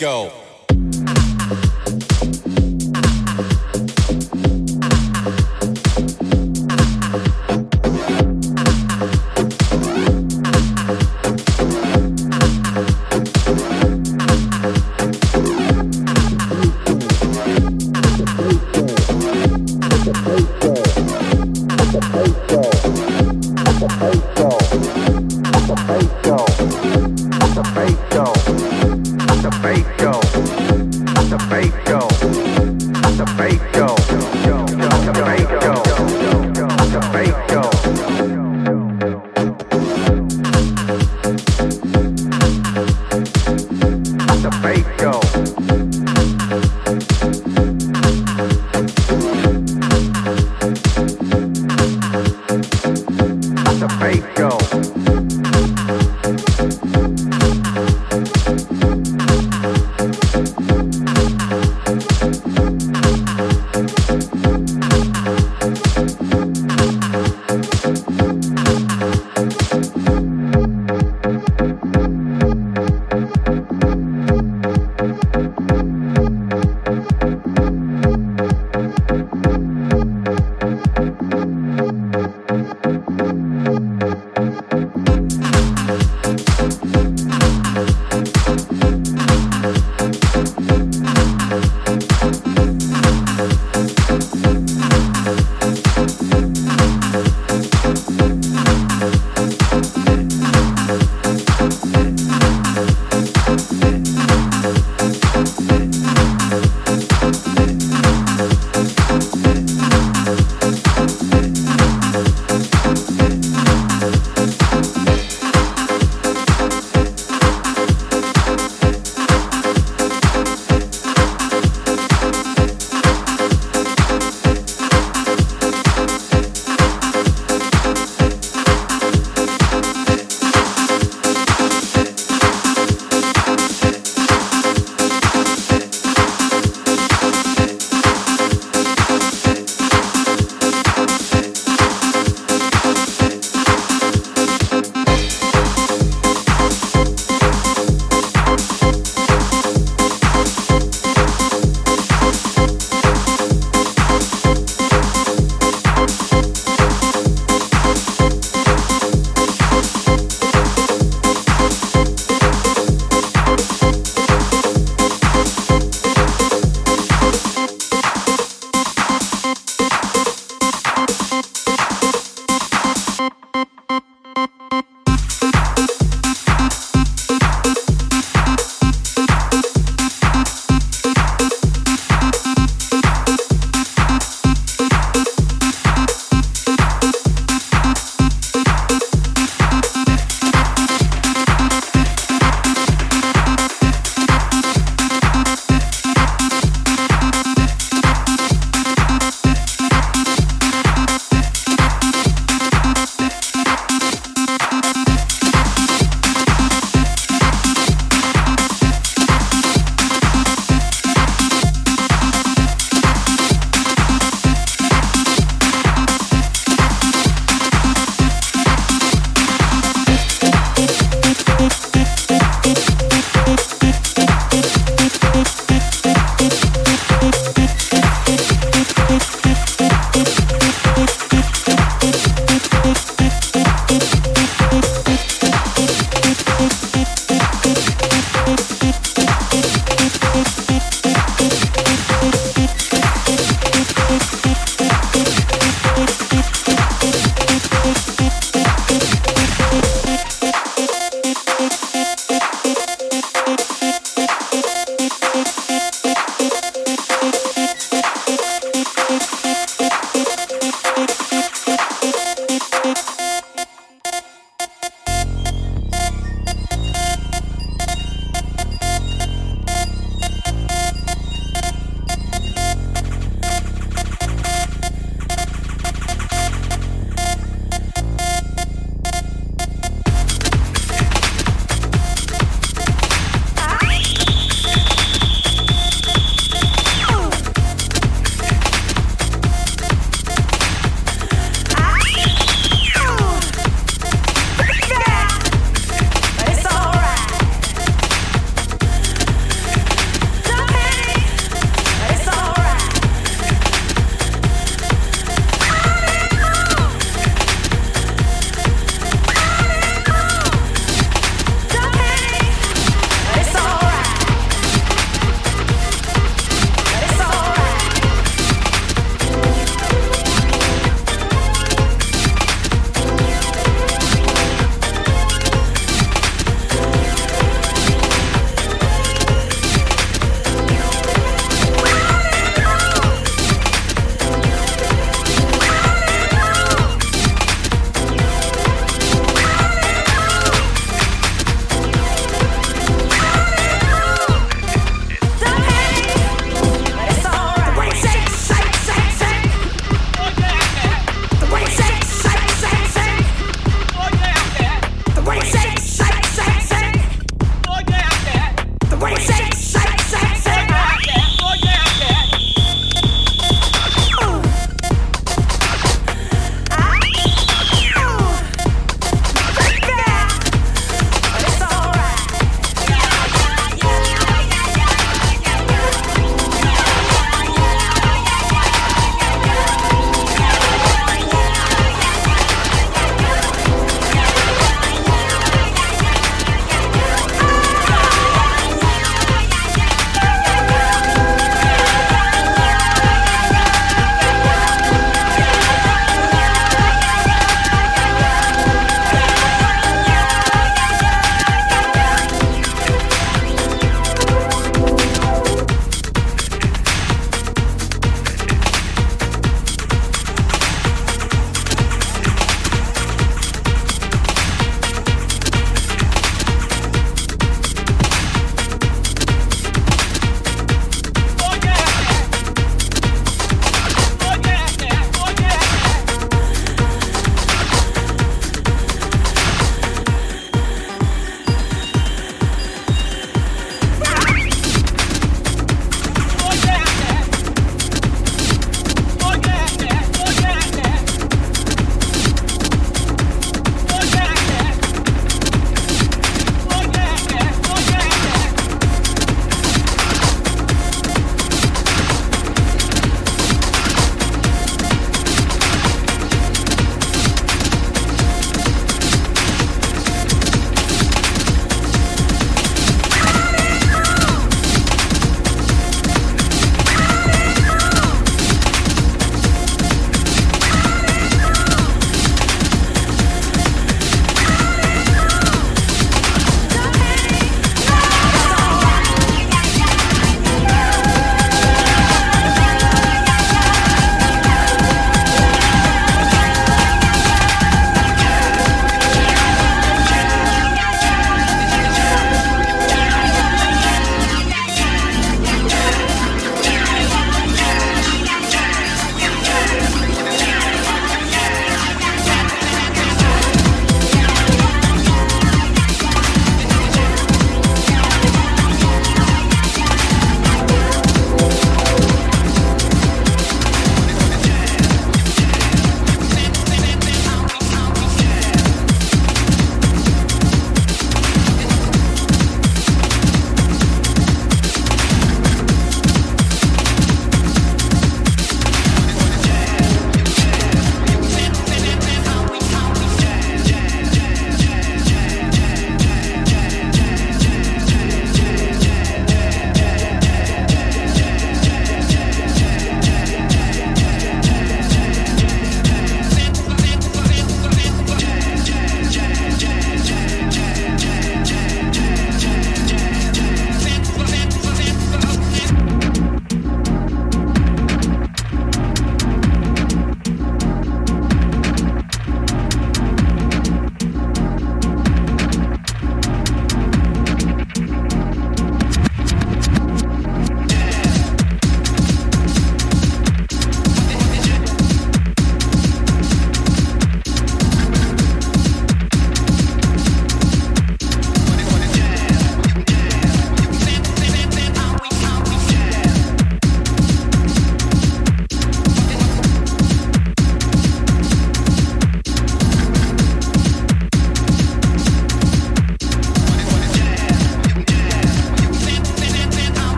Go.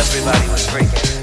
everybody was freaking.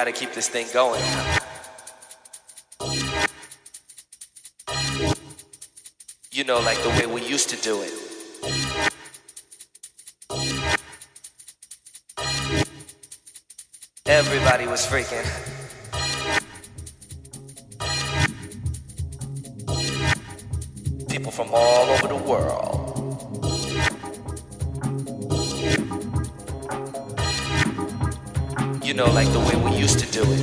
Gotta keep this thing going. You know, like the way we used to do it. Everybody was freaking. Do it.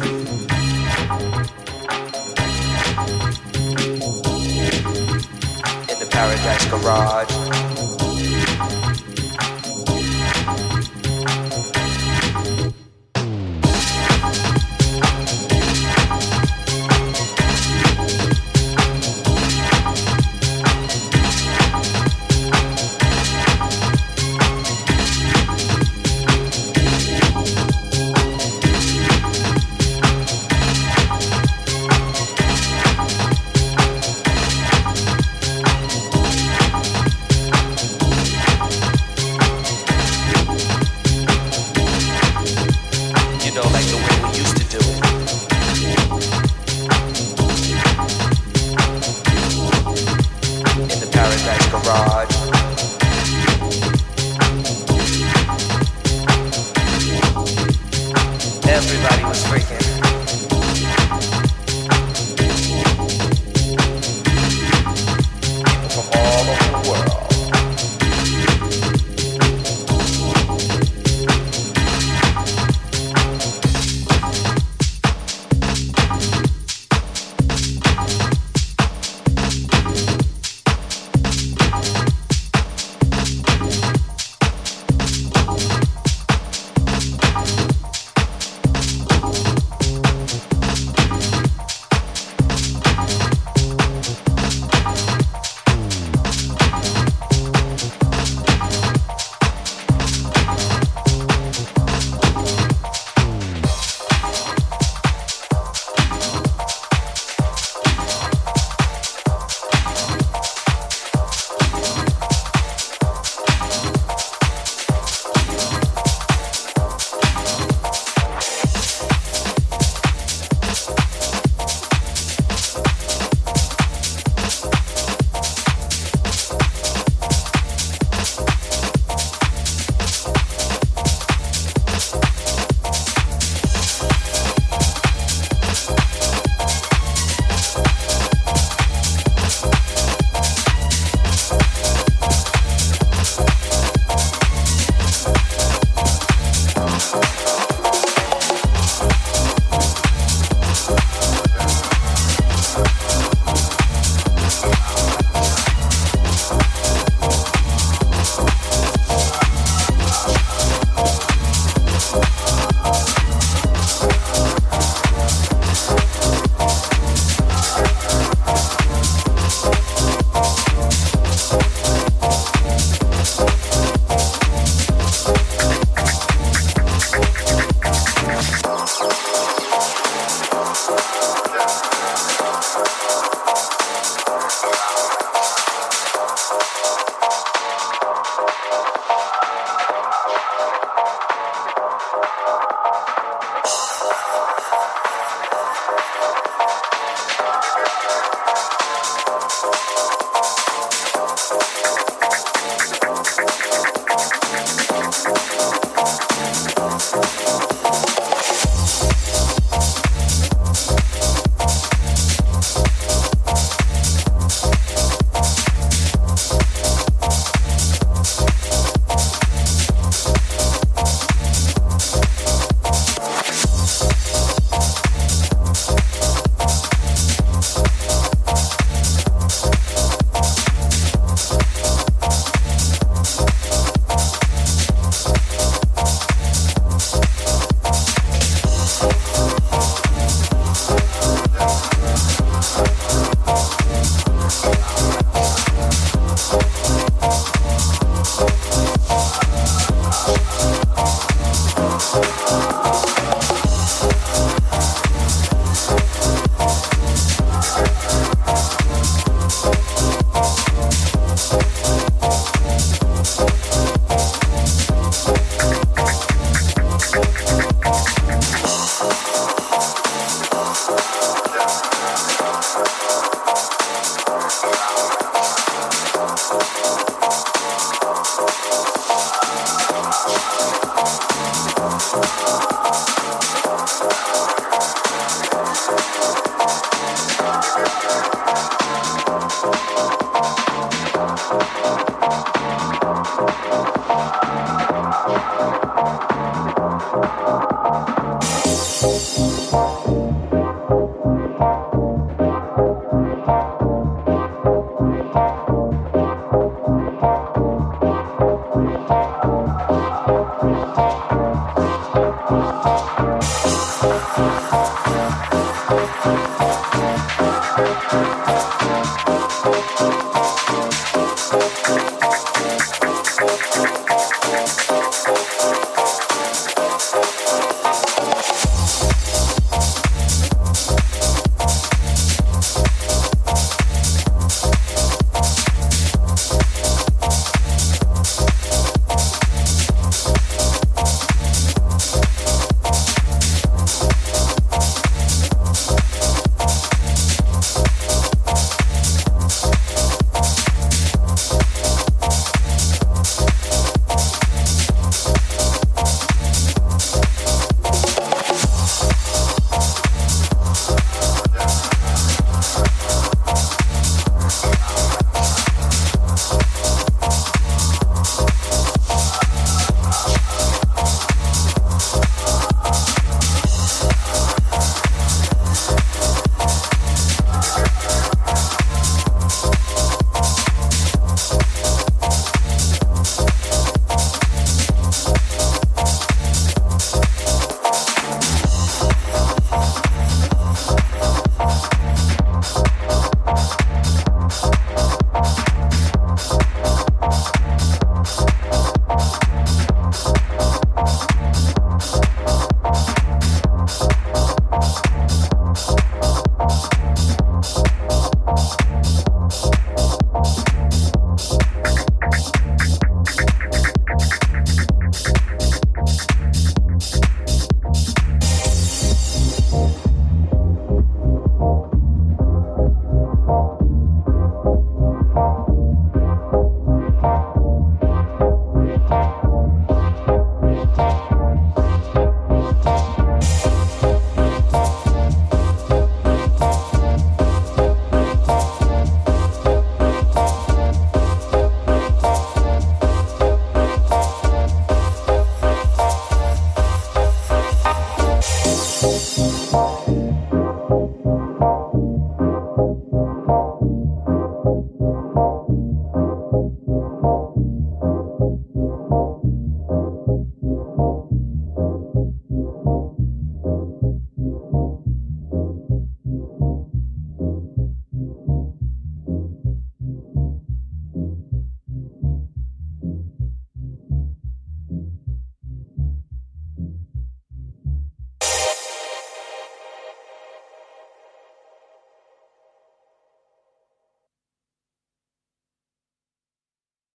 In the Paradise Garage.